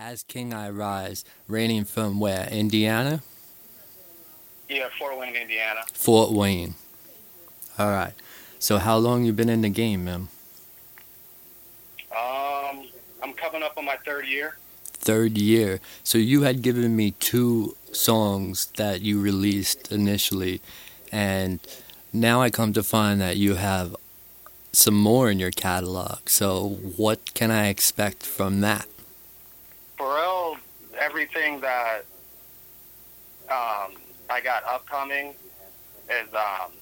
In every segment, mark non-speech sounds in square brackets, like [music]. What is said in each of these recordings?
As King I Rise, reigning from where? Indiana? Yeah, Fort Wayne, Indiana. Fort Wayne. All right. So how long you been in the game, man? Um, I'm coming up on my third year. Third year. So you had given me two songs that you released initially, and now I come to find that you have some more in your catalog. So what can I expect from that? Pharrell, everything that um, I got upcoming is um,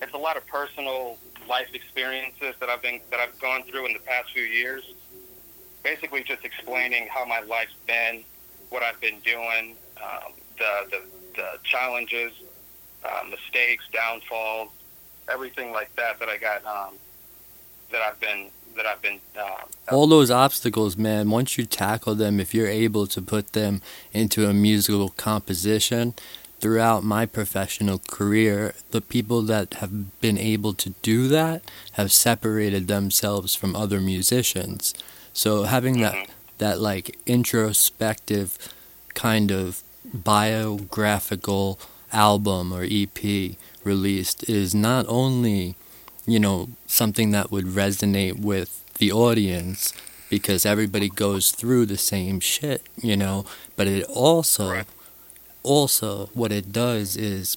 it's a lot of personal life experiences that I've been that I've gone through in the past few years. Basically, just explaining how my life's been, what I've been doing, um, the, the the challenges, uh, mistakes, downfalls, everything like that that I got um, that I've been that I've been. Uh, All those obstacles, man. Once you tackle them, if you're able to put them into a musical composition, throughout my professional career, the people that have been able to do that have separated themselves from other musicians. So having that Mhm. that like introspective kind of biographical album or EP released is not only, you know, something that would resonate with the audience because everybody goes through the same shit, you know, but it also Right. also what it does is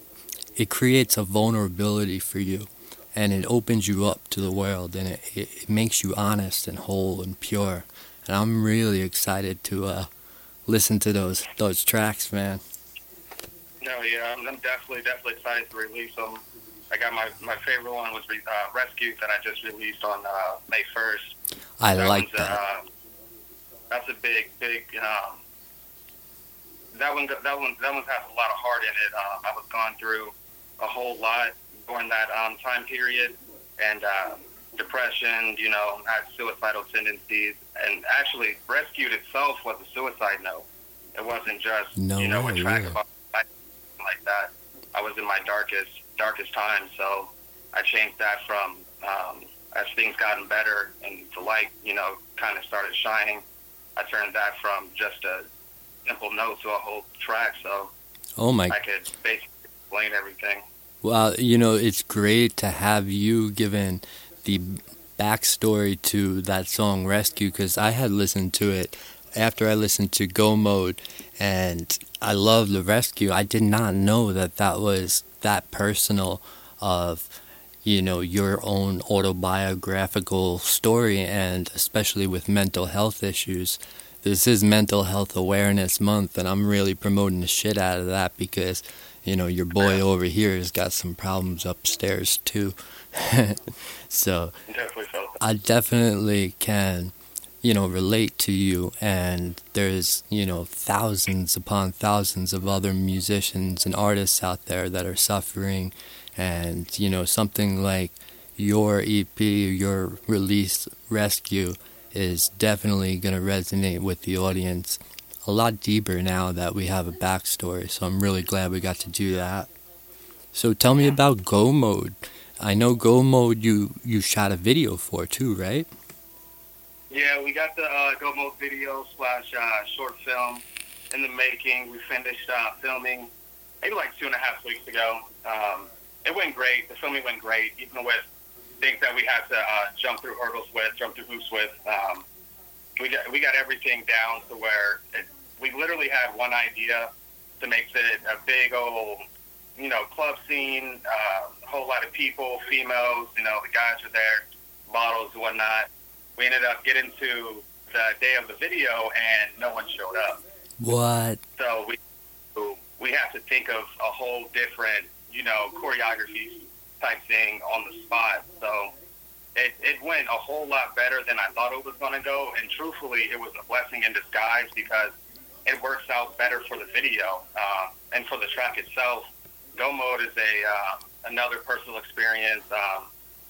it creates a vulnerability for you and it opens you up to the world and it, it, it makes you honest and whole and pure and i'm really excited to uh, listen to those those tracks man No, yeah, I'm, I'm definitely definitely excited to release them. I got my my favorite one was uh, Rescue that I just released on uh, May 1st. i That like that Uh, that's a big, big. Um, that one, that one, that one has a lot of heart in it. Uh, I was going through a whole lot during that um, time period, and uh, depression. You know, had suicidal tendencies, and actually, rescued itself was a suicide note. It wasn't just No you know way, a track really? about like that. I was in my darkest, darkest time, so I changed that from um, as things gotten better and the light, you know, kind of started shining. I turned that from just a simple note to a whole track, so oh my I could basically explain everything. Well, you know, it's great to have you given the backstory to that song Rescue because I had listened to it after I listened to Go Mode and I love the rescue. I did not know that that was that personal of, you know, your own autobiographical story and especially with mental health issues. This is Mental Health Awareness Month and I'm really promoting the shit out of that because you know, your boy over here has got some problems upstairs too. [laughs] so Definitely. I definitely can, you know, relate to you. And there's, you know, thousands upon thousands of other musicians and artists out there that are suffering. And, you know, something like your EP, your release, Rescue, is definitely going to resonate with the audience a lot deeper now that we have a backstory. So I'm really glad we got to do that. So tell me about Go Mode. I know Go Mode you you shot a video for too, right? Yeah, we got the uh, Go Mode video slash uh, short film in the making. We finished uh, filming maybe like two and a half weeks ago. Um, it went great. The filming went great, even with things that we had to uh, jump through hurdles with, jump through hoops with. Um, we got we got everything down to where it, we literally had one idea to make it a big old, you know, club scene. Uh, a whole lot of people, females. You know, the guys are there, bottles and whatnot. We ended up getting to the day of the video, and no one showed up. What? So we we have to think of a whole different, you know, choreography type thing on the spot. So it, it went a whole lot better than I thought it was going to go. And truthfully, it was a blessing in disguise because it works out better for the video uh, and for the track itself. Go mode is a uh, another personal experience. Um,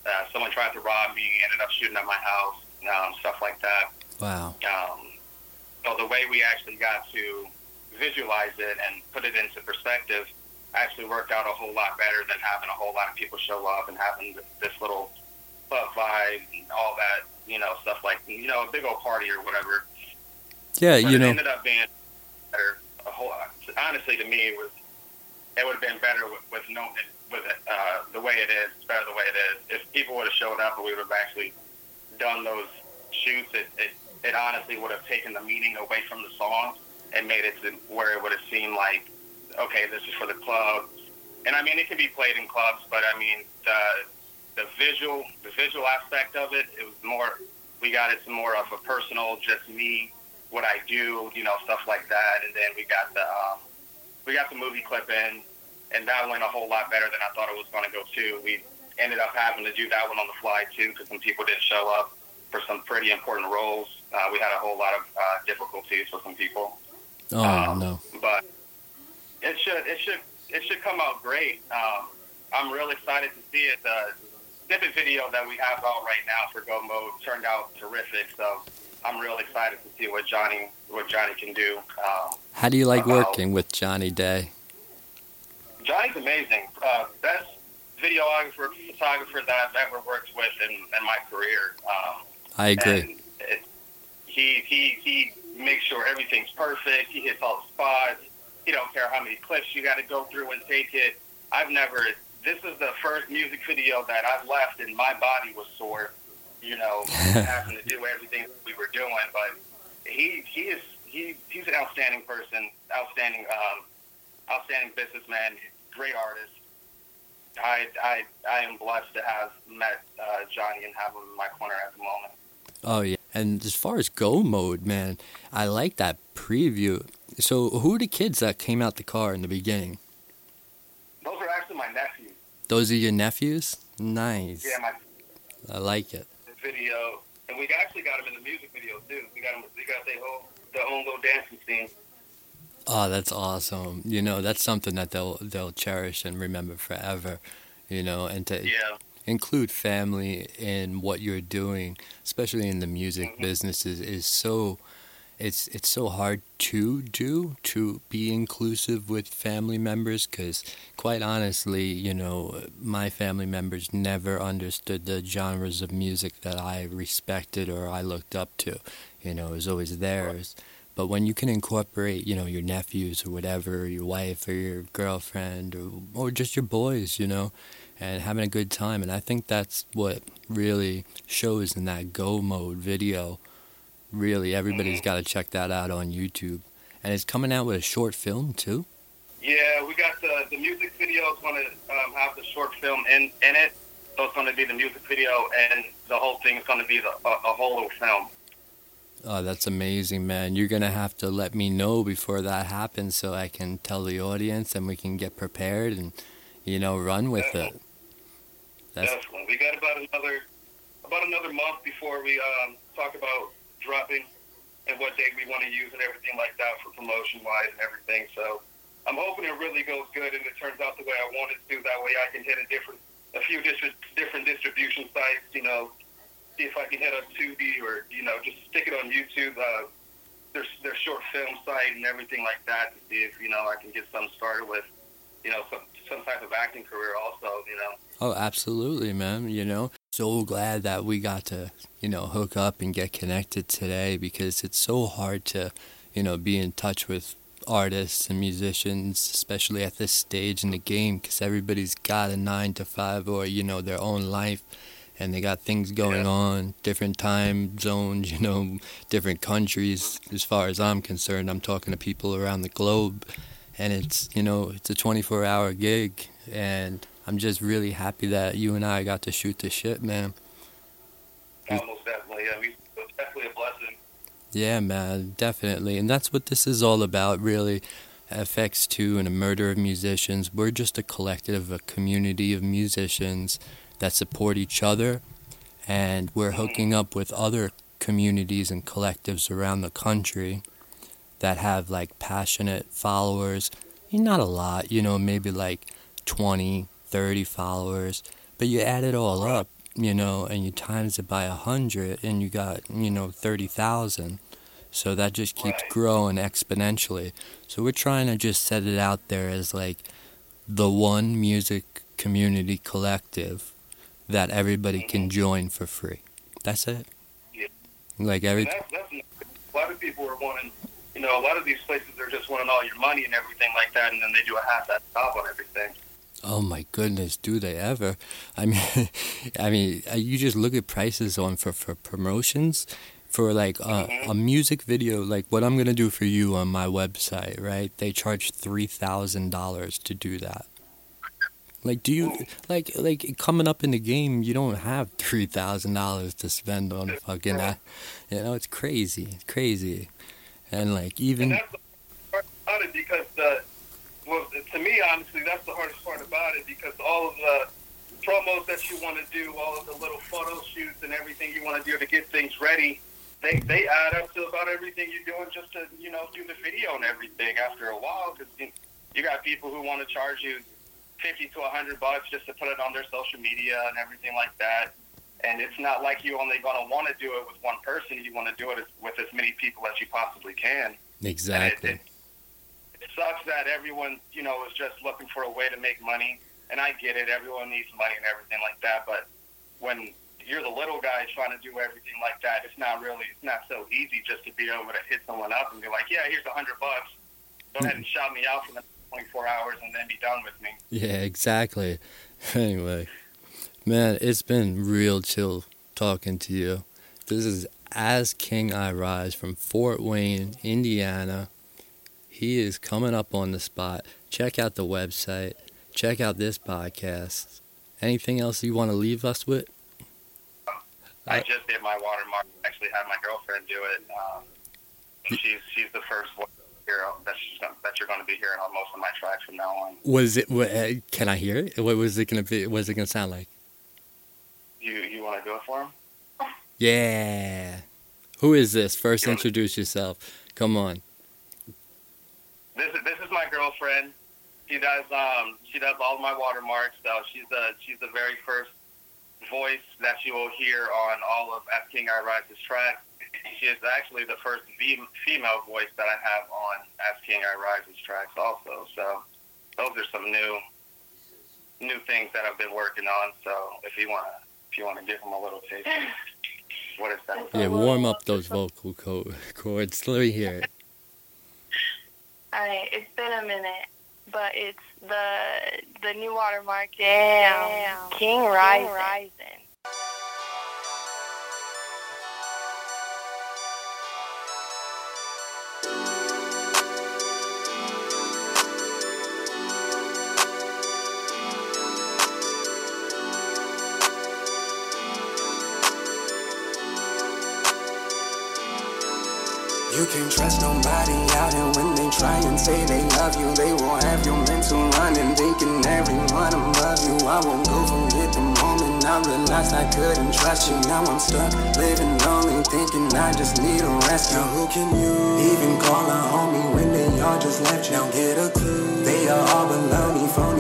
uh, someone tried to rob me, ended up shooting at my house, um, stuff like that. Wow. Um, so the way we actually got to visualize it and put it into perspective actually worked out a whole lot better than having a whole lot of people show up and having this, little club vibe and all that, you know, stuff like, you know, a big old party or whatever. Yeah, but you it know, ended up being better. A whole, honestly, to me, it was it would have been better with, with no with uh, the way it is. It's better the way it is. If people would have showed up we would have actually done those shoots, it, it it honestly would have taken the meaning away from the song and made it to where it would have seemed like, okay, this is for the club. And I mean, it can be played in clubs, but I mean, the the visual the visual aspect of it, it was more. We got it to more of a personal, just me, what I do, you know, stuff like that. And then we got the um, we got the movie clip in, and that went a whole lot better than I thought it was going to go too. We ended up having to do that one on the fly too because some people didn't show up for some pretty important roles. Uh, we had a whole lot of uh, difficulties with some people. oh um, no, But it should it should it should come out great. Um, I'm real excited to see it. The snippet video that we have out right now for Go Mode turned out terrific. So I'm real excited to see what Johnny what Johnny can do. Um, how do you like about- working with Johnny Day? Johnny's amazing. Uh, best videographer, photographer that I've ever worked with in, in my career. Um, I agree. And it, he he he makes sure everything's perfect. He hits all the spots. He don't care how many clips you got to go through and take it. I've never. This is the first music video that I've left and my body was sore. You know, [laughs] having to do everything we were doing. But he he is he he's an outstanding person, outstanding um, outstanding businessman, great artist. I I I am blessed to have met uh, Johnny and have him in my corner at the moment. Oh yeah. And as far as go mode, man, I like that preview. So who are the kids that came out the car in the beginning? Those are actually my nephews. Those are your nephews? Nice. Yeah, my I like it. video, and we actually got them in the music video too. We got them. We got their whole their own little dancing scene. Oh, that's awesome. You know, that's something that they'll they'll cherish and remember forever. You know, and to Yeah, include family in what you're doing, especially in the music Mhm. business, is, is so it's it's so hard to do to be inclusive with family members because quite honestly you know my family members never understood the genres of music that i respected or i looked up to you know it was always theirs but when you can incorporate you know your nephews or whatever your wife or your girlfriend or, or just your boys you know and having a good time and i think that's what really shows in that go mode video really everybody's got to check that out on youtube and it's coming out with a short film too yeah. We got the the music video is going to um, have the short film in in it. So it's going to be the music video, and the whole thing is going to be the, a, a whole little film. Oh that's amazing man you're gonna have to let me know before that happens so i can tell the audience and we can get prepared and you know run with it that's Definitely. We got about another about another month before we um, talk about dropping and what date we want to use and everything like that for promotion wise and everything. So I'm hoping it really goes good and it turns out the way I want it to. That way I can hit a different a few different different distribution sites. You know, see if I can hit up Tubi or you know just stick it on YouTube. Uh, their their short film site and everything like that to see if you know I can get something started with. You know, some some type of acting career also. You know. Oh, absolutely, man. You know, so glad that we got to, you know, hook up and get connected today because it's so hard to, you know, be in touch with artists and musicians, especially at this stage in the game because everybody's got a nine to five or, you know, their own life and they got things going Yeah. on, different time zones, you know, different countries. As far as I'm concerned, I'm talking to people around the globe and it's you know it's a 24 hour gig and i'm just really happy that you and i got to shoot the shit man Almost definitely. Yeah, we, definitely a blessing. yeah man definitely and that's what this is all about really fx2 and a murder of musicians we're just a collective a community of musicians that support each other and we're hooking up with other communities and collectives around the country that have like passionate followers. Not a lot you know maybe like 20 30 followers but you add it all up you know and you times it by a hundred and you got you know 30,000 so that just keeps growing exponentially. So we're trying to just set it out there as like the one music community collective that everybody can join for free that's it Yeah. like every that's, that's, a lot of people are wanting, you know, a lot of these places are just wanting all your money and everything like that, and then they do a half-ass job on everything. Oh my goodness, do they ever? I mean, [laughs] I mean, uh, you just look at prices on for for promotions for like a, Mhm. a music video, like what I'm gonna do for you on my website, right? They charge three thousand dollars to do that. Like, do you like like coming up in the game? You don't have three thousand dollars to spend on fucking, that. you know, it's crazy, it's crazy, and like And even that's the part about it because the, well, to me, honestly, that's the hardest part about it because all of the promos that you want to do, all of the little photo shoots and everything you want to do to get things ready, they they add up to about everything you're doing just to you know do the video and everything after a while because you, you got people who want to charge you fifty to a hundred bucks just to put it on their social media and everything like that. And it's not like you're only going to want to do it with one person. You want to do it with as many people as you possibly can. exactly. It, it sucks that everyone, you know, is just looking for a way to make money. And I get it. Everyone needs money and everything like that. But when you're the little guy trying to do everything like that, it's not really, it's not so easy just to be able to hit someone up and be like, yeah, here's a hundred bucks. Go ahead and shout me out for the 24 hours and then be done with me. Yeah, exactly. [laughs] Anyway, man, it's been real chill talking to you. This is As King I Rise from Fort Wayne, Indiana. He is coming up on the spot. Check out the website. Check out this podcast. Anything else you want to leave us with? I just did my watermark. I actually, had my girlfriend do it. Um, she's she's the first voice hero that she's gonna, that you're going to be hearing on most of my tracks from now on. Was it? uh, Can I hear it? What was it gonna be? What was it gonna sound like? You you want to go for him? Yeah. Who is this? First, Yeah. introduce yourself. Come on. This is this is my girlfriend. She does um she does all my watermarks. So she's the she's the very first voice that you will hear on all of As King I Rise's tracks. She is actually the first v- female voice that I have on As King I Rise's tracks also. So those are some new new things that I've been working on. So if you wanna if you wanna give them a little taste, what is that? Yeah, warm up those vocal co- chords. Let me hear it. Alright, it's been a minute, but it's the the new watermark. Damn, King Rising. You can't trust nobody out here when they try and say they love you. They will have your mental running, thinking everyone above you. I won't go forget the moment I realized I couldn't trust you. Now I'm stuck, living lonely, thinking I just need a rest. Now who can you even call a homie when they all just left you? Now get a clue. They are all baloney, phony,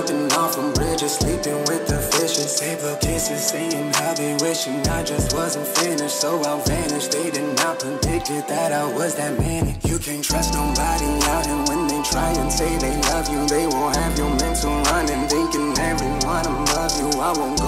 Jumping off from bridges, sleeping with the fishes. Paper kisses, saying how they wishing I just wasn't finished. So I vanished. They did not predict it that I was that manic. You can't trust nobody out here when they try and say they love you. They will have your mental running, thinking everyone above you. I won't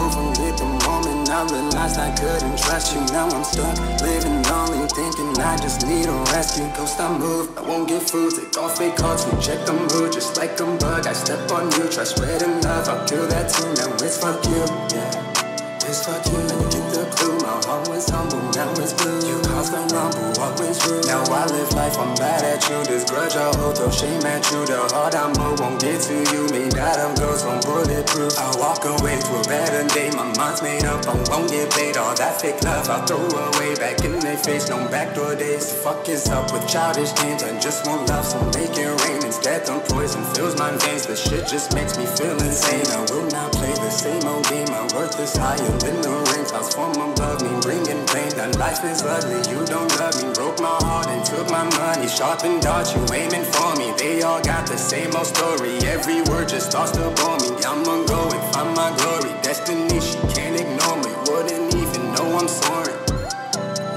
I realized I couldn't trust you. Now I'm stuck, living lonely, thinking I just need a rescue. Ghost, I move, I won't get food. Take off fake cards, reject the mood, just like a bug. I step on you, try spreading love. I'll kill that too. Now it's fuck you, yeah. It's fuck you, and you get the clue. My heart was humble, now it's blue. You caused the rumble, always rude. Now I live life, I'm bad at you. This grudge I hold, throw shame at you. The heart I move won't get to you. Made out of ghosts, I'm bulletproof. I walk away to a better day. My mind's made up, I won't get paid. All that fake love, I'll throw away. Back in their face, no backdoor days. Fuck is up with childish games. I just want love, so make it rain. Instead, the poison fills my veins. This shit just makes me feel insane. I will not play the same old game. My worth is higher than the ring. Clouds from above me, bringing pain. That life is ugly, you don't love me. Broke my heart and took my money. Sharpened darts, you aiming for me. They all got the same old story. Every word just tossed up on me. I'ma go and find my glory. Destiny, she can't ignore me. Wouldn't even know I'm sorry.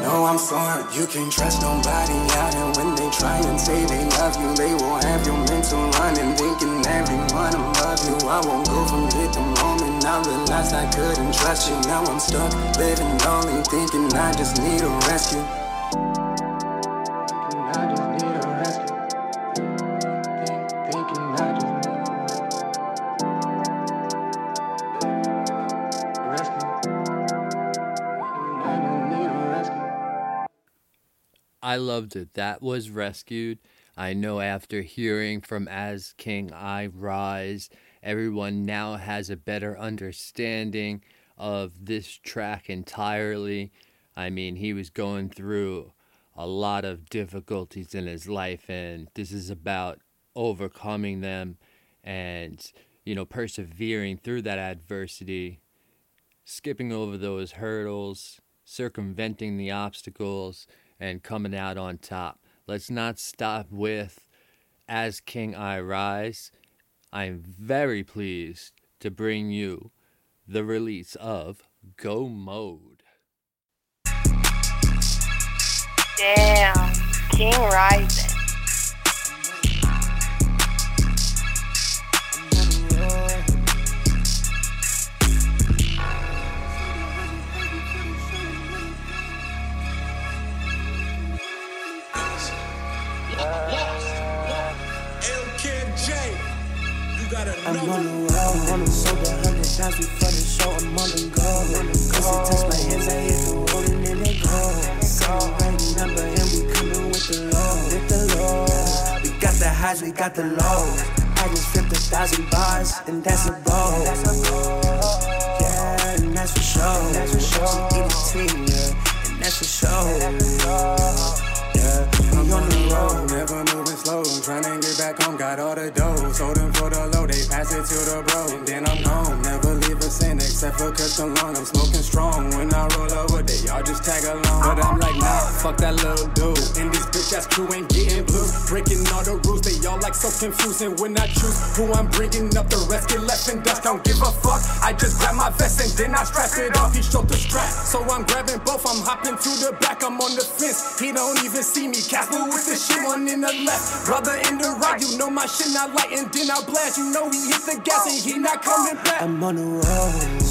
No, I'm sorry. You can't trust nobody out here when they try try and say they love you, they will have your mental running, thinking everyone above you. I won't go from hit the moment I realized I couldn't trust you. Now I'm stuck, living lonely, thinking I just need a rescue. I loved it. That was rescued. I know after hearing from As King I Rise, everyone now has a better understanding of this track entirely. I mean, he was going through a lot of difficulties in his life, and this is about overcoming them and, you know, persevering through that adversity, skipping over those hurdles, circumventing the obstacles and coming out on top. Let's not stop with As King I Rise. I'm very pleased to bring you the release of Go Mode. Damn, King Rising. I'm on the road, on the sober, hundred times before the show, I'm on the go. Cause it touch my hands, I hit the road and then it go. Got the right number and we coming with the low, with the low. We got the highs, we got the lows. I just flipped a thousand bars, and that's a goal. Yeah, and that's for sure. She eat a team, yeah, and that's for sure. Custom long. I'm smoking strong. When I roll over, they y'all just tag along. But I'm like, nah, fuck that little dude. And this bitch ass crew ain't getting blue. Breaking all the rules, they all like so confusing. When I choose who I'm bringing up, the rest get left in dust. Don't give a fuck. I just grab my vest and then I strap it off. He showed the strap, so I'm grabbing both. I'm hopping to the back, I'm on the fence. He don't even see me. Casper with the shit, one in the left, brother in the right. You know my shit not light, and then I blast. You know he hit the gas and he not coming back. I'm on the road,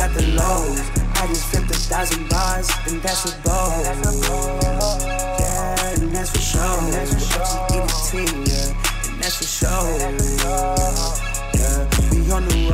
got the lows. I just flipped a thousand bars, and that's a goal. Yeah, and that's for sure. That's for sure. She eat a yeah, and that's for sure. Yeah, we on the road.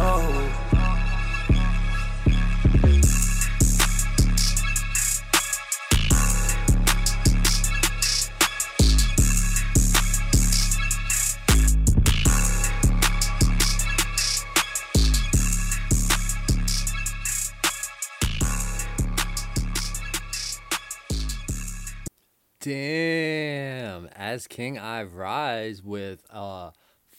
As King I Rise with a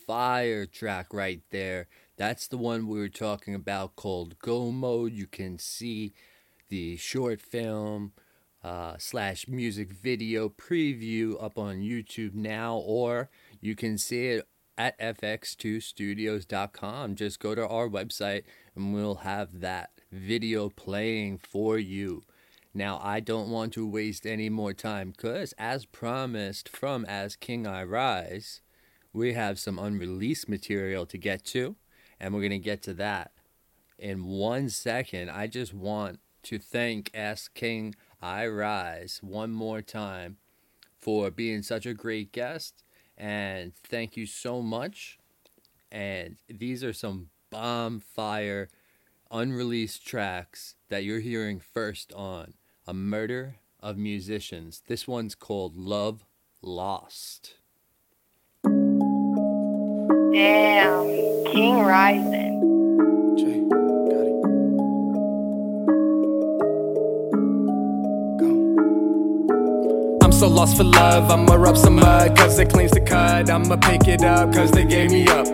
fire track right there. That's the one we were talking about called Go Mode. You can see the short film uh, slash music video preview up on YouTube now, or you can see it at fx2studios.com. Just go to our website and we'll have that video playing for you. Now, I don't want to waste any more time because, as promised from As King I Rise, we have some unreleased material to get to, and we're going to get to that in one second. I just want to thank As King I Rise one more time for being such a great guest, and thank you so much. And these are some bomb fire unreleased tracks that you're hearing first on A Murder of Musicians. This one's called Love Lost. Damn, King Rising. Jay, got it. Go. I'm so lost for love, I'ma rub some mud, cause it cleans the cut. I'ma pick it up, cause they gave me up.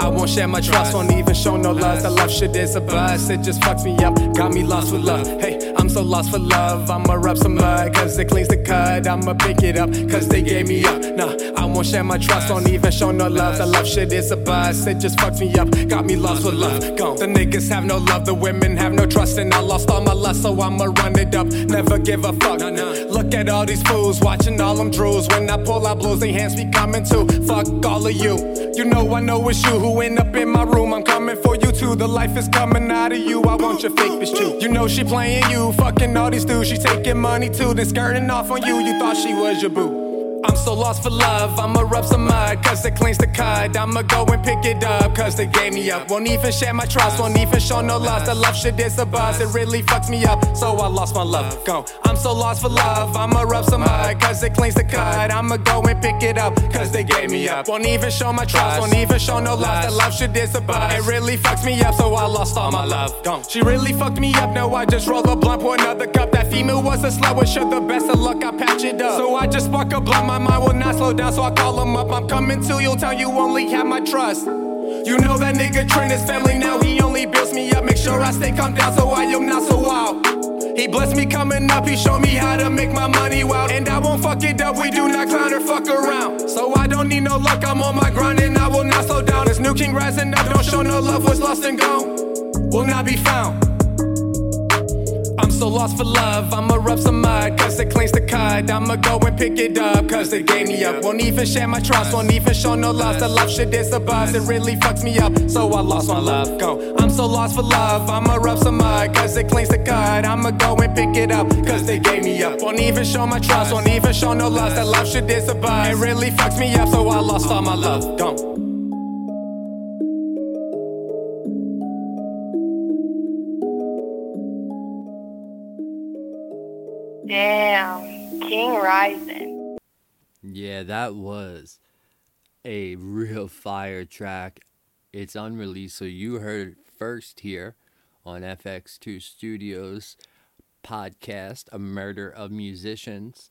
I won't share my trust, won't even show no love. That love shit is a bust, it just fucks me up. Got me lost with love. Hey, I'm so lost for love, I'ma rub some mud, cause it cleans the cut. I'ma pick it up, cause they gave me up. Nah, I won't share my trust, won't even show no love. The love shit is a buzz, it just fucks me up, got me lost for love. Gone. The niggas have no love, the women have no trust, and I lost all my lust, so I'ma run it up. Never give a fuck. Look at all these fools, watching all them drools. When I pull out blues, they hands be coming too. Fuck all of you. You know I know it's you who end up in my room. I'm coming for you too. The life is coming out of you. I want your fake bitch too. You know she playing you, fucking all these dudes. She taking money too, then skirting off on you. You thought she was your boo. So lost for love, I'ma rub some mud, cause it cleans the cut. I'ma go and pick it up, cause they gave me up. Won't even share my trust, won't even show no love. The love shit is a buzz, it really fucks me up, so I lost my love. Go. I'm so lost for love, I'ma rub some mud, cause it cleans the cut. I'ma go and pick it up, cause they gave me up. Won't even show my trust, won't even show no love. The love shit is a buzz, it really fucks me up, so I lost all my love. Go. She really fucked me up, now I just roll a blunt, pour another cup. That female was a slut, wish her the best of luck, I patch it up. So I just spark a blunt, my mind will not slow down, so I call him up. I'm coming to your town, you only have my trust. You know that nigga Trent is family now, he only builds me up. Make sure I stay calm down so I am not so wild. He blessed me coming up, he showed me how to make my money wild. And I won't fuck it up, we do not clown or fuck around. So I don't need no luck, I'm on my grind and I will not slow down. This new king rising up, don't show no love, what's lost and gone will not be found. So lost for love, I'ma rub some mud, cause it cleans the cut. I'ma go and pick it up, cause they gave me up. Won't even share my trust, won't even show no love. The love shit is a buzz, it really fucks me up, so I lost my love. Go. I'm so lost for love, I'ma rub some mud, cause it cleans the cut. I'ma go and pick it up, cause they gave me up. Won't even show my trust, won't even show no love. The love shit is a buzz, it really fucks me up, so I lost all my love. Go. Damn, King Rising. Yeah, that was a real fire track. It's unreleased, so you heard it first here on FX2 Studios podcast, A Murder of Musicians.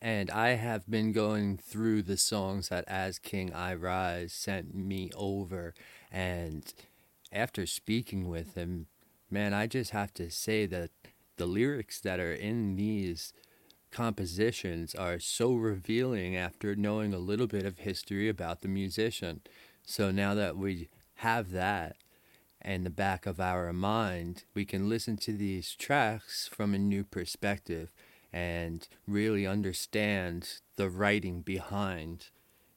And I have been going through the songs that As King I Rise sent me over. And after speaking with him, man, I just have to say that the lyrics that are in these compositions are so revealing after knowing a little bit of history about the musician. So now that we have that in the back of our mind, we can listen to these tracks from a new perspective and really understand the writing behind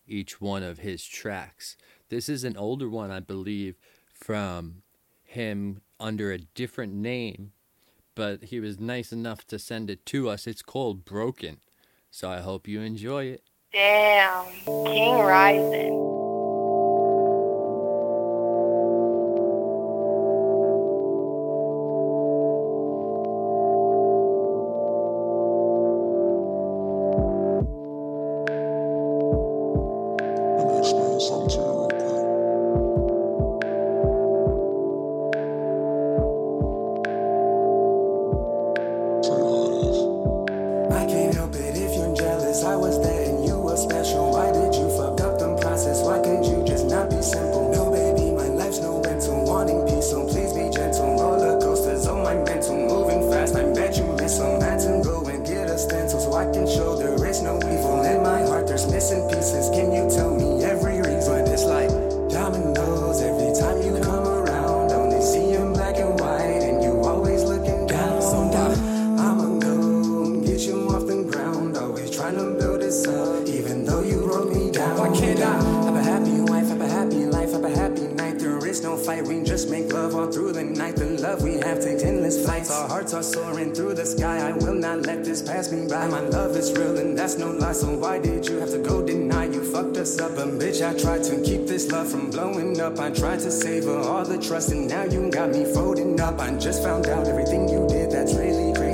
each one of his tracks. This is an older one, I believe, from him under a different name but he was nice enough to send it to us. It's called Broken. So I hope you enjoy it. Damn, King Rising. Bitch, I tried to keep this love from blowing up. I tried to savor all the trust, and now you got me folding up. I just found out everything you did. That's really crazy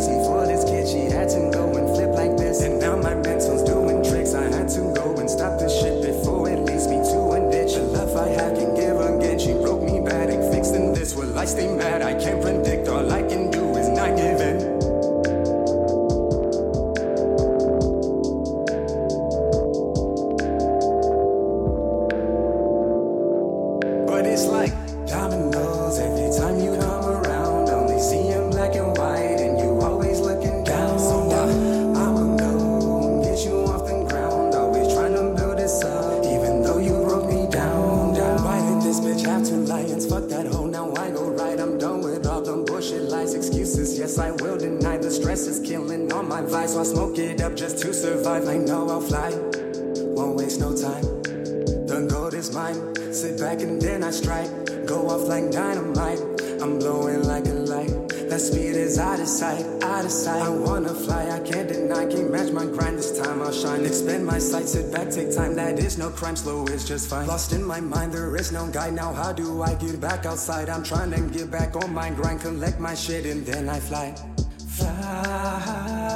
my sight, sit back, take time. That is no crime, slow is just fine. Lost in my mind, there is no guide. Now how do I get back outside? I'm trying to get back on my grind, collect my shit, and then I fly, fly.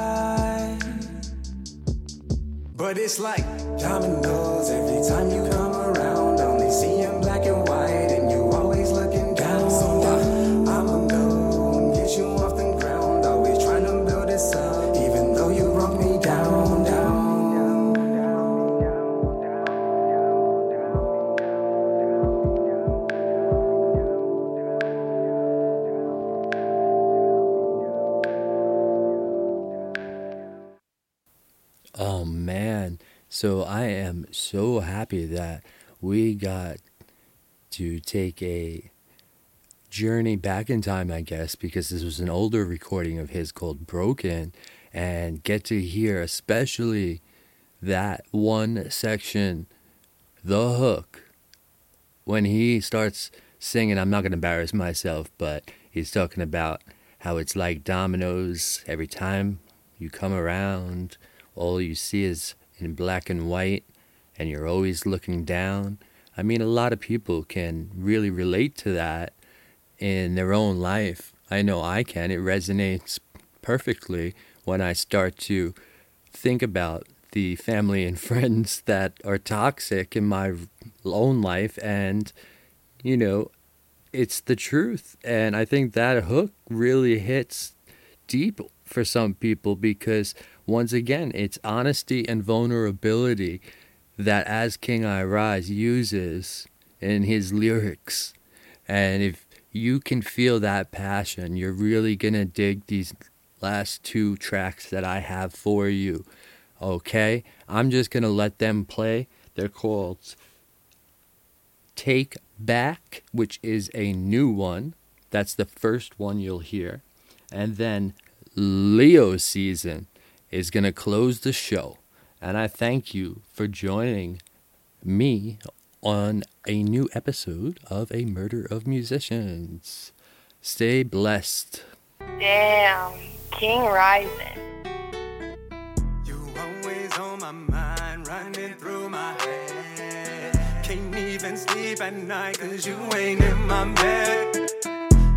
But it's like dominoes every time you come around. Only see in So I am so happy that we got to take a journey back in time, I guess, because this was an older recording of his called Broken, and get to hear especially that one section, the hook, when he starts singing. I'm not going to embarrass myself, but he's talking about how it's like dominoes every time you come around, all you see is in black and white, and you're always looking down. I mean, a lot of people can really relate to that in their own life. I know I can. It resonates perfectly when I start to think about the family and [laughs] friends that are toxic in my own life and you know it's the truth and i think that hook really hits deep for some people because once again it's honesty and vulnerability that as king i rise uses in his lyrics. And if you can feel that passion you're really gonna dig these last two tracks that i have for you okay? I'm just gonna let them play. They're called take back which is a new one. That's the first one you'll hear. And then leo season is gonna close the show and i thank you for joining me on a new episode of a murder of musicians stay blessed Damn, King Rising. You always on my mind, running through my head. Can't even sleep at night cause you ain't in my bed.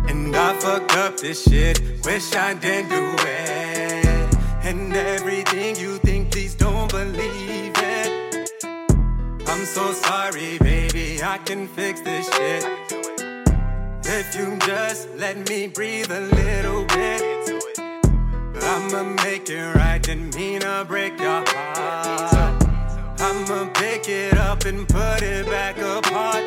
And I fucked up this shit, wish I didn't do it. And everything you think, please don't believe it. I'm so sorry, baby, I can fix this shit. If you just let me breathe a little bit. I'ma make it right, didn't mean to break your heart. I'ma pick it up and put it back apart.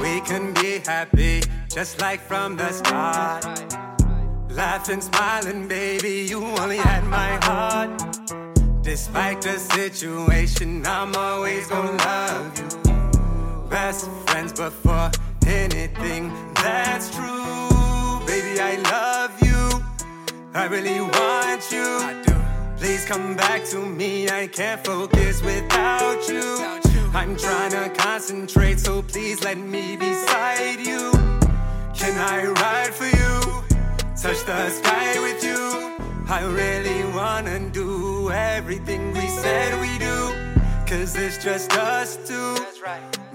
We can be happy, just like from the start. Laughing, smiling, baby, you only had my heart. Despite the situation, I'm always gonna love you. Best friends before anything that's true. Baby, I love you. I really want you. I do. Please come back to me. I can't focus without you. I'm trying to concentrate, so please let me beside you. Can I ride for you? Touch the sky with you. I really wanna do everything we said we do. Cause it's just us two.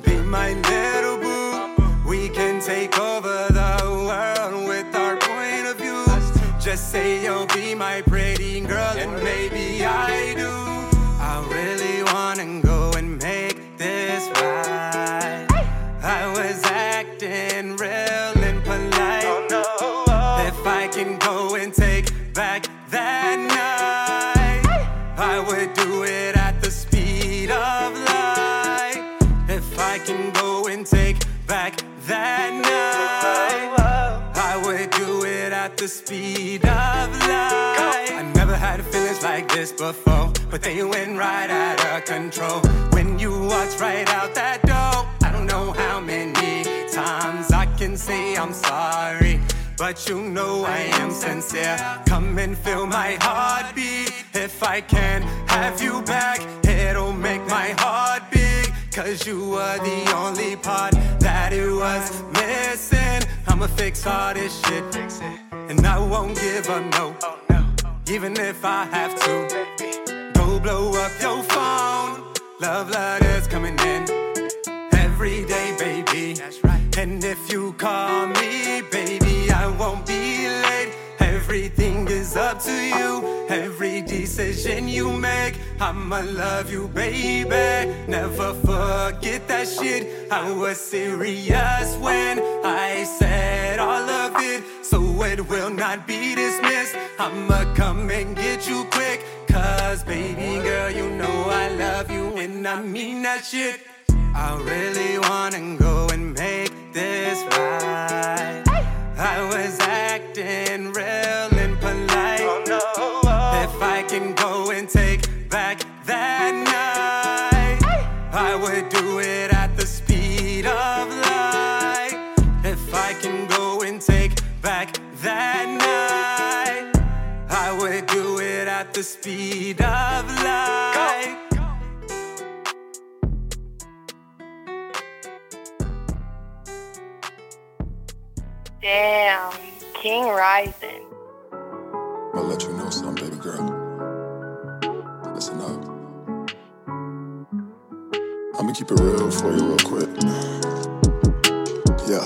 Be my little boo. We can take over the world with our point of view. Just say you'll be my pretty girl, and maybe I do it at the speed of light. If I can go and take back that night, I would do it at the speed of light. I never had feelings like this before, but they went right out of control. When you walked right out that door, I don't know how many times I can say I'm sorry. But you know I am sincere. Come and feel my heartbeat. If I can have you back, it'll make my heart beat. Cause you were the only part that it was missing. I'ma fix all this shit. And I won't give up, no. Even if I have to. Go blow up your phone. Love letters coming in every day. And if you call me, baby, I won't be late. Everything is up to you. Every decision you make, I'ma love you, baby. Never forget that shit. I was serious when I said all of it. So it will not be dismissed. I'ma come and get you quick. Cause, baby girl, you know I love you and I mean that shit. I really wanna go and make this right. I was acting real and polite. Oh, if I can go and take back that night, I would do it at the speed of light. If I can go and take back that night, I would do it at the speed of light. Damn, King Rising. I'll let you know something, baby girl. Listen up. I'ma keep it real for you, real quick. Yeah.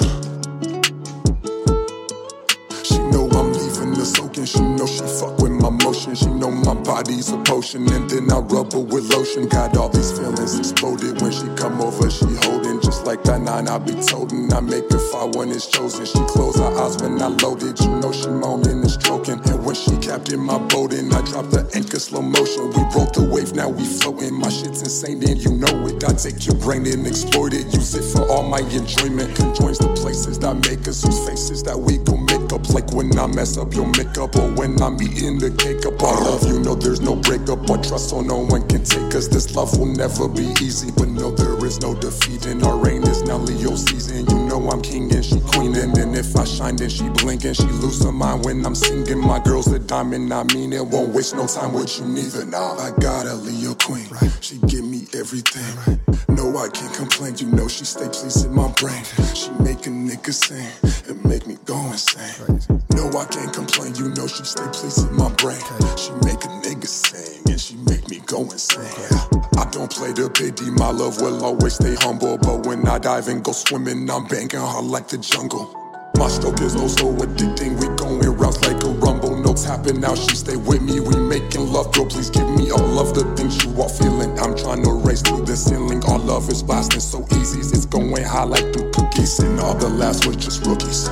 She know I'm leaving the soaking. She know she fuck with my motion. She know my body's a potion, and then I rub her with lotion. Got all these feelings exploded when she come over. She holding just like that nine. I be toting. I make her fall when it's chosen. She close her eyes when I loaded. You know she moaning and stroking. And when she captain my boat and I drop the anchor slow motion. We broke the wave, now we floating. My shit's insane, and you know it. I take your brain and exploit it. Use it for all my enjoyment. Conjoins the places that make us whose faces that we gon' make up. Like when I mess up your makeup or when I'm eating the cake up. I love you, know there's no breakup or trust, so no one can take us. This love will never be easy, but no, there is no defeat. And our reign is now Leo season. You know I'm king and she queen. And then if I shine, then she blink and she lose her mind when I'm singing. My girl's a diamond, I mean it. Won't waste no time with you neither. Nah, I got a Leo queen. She give me everything. No, I can't complain. You know she stay pleasing my brain. She make a nigga sing and go insane. No, I can't complain. You know she stay pleasing my brain. She make a nigga sing and she make me go insane. I don't play the pity. My love will always stay humble. But when I dive and go swimming, I'm banking her like the jungle. My stroke is oh so addicting. We going rounds like a rumble. No tapping out. She stay with me. We making love. Girl, please give me all of the things you are feeling. I'm trying to race through the ceiling. Our love is blasting so easy. It's going high like the cookies. And all the last was just rookies.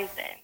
Insane.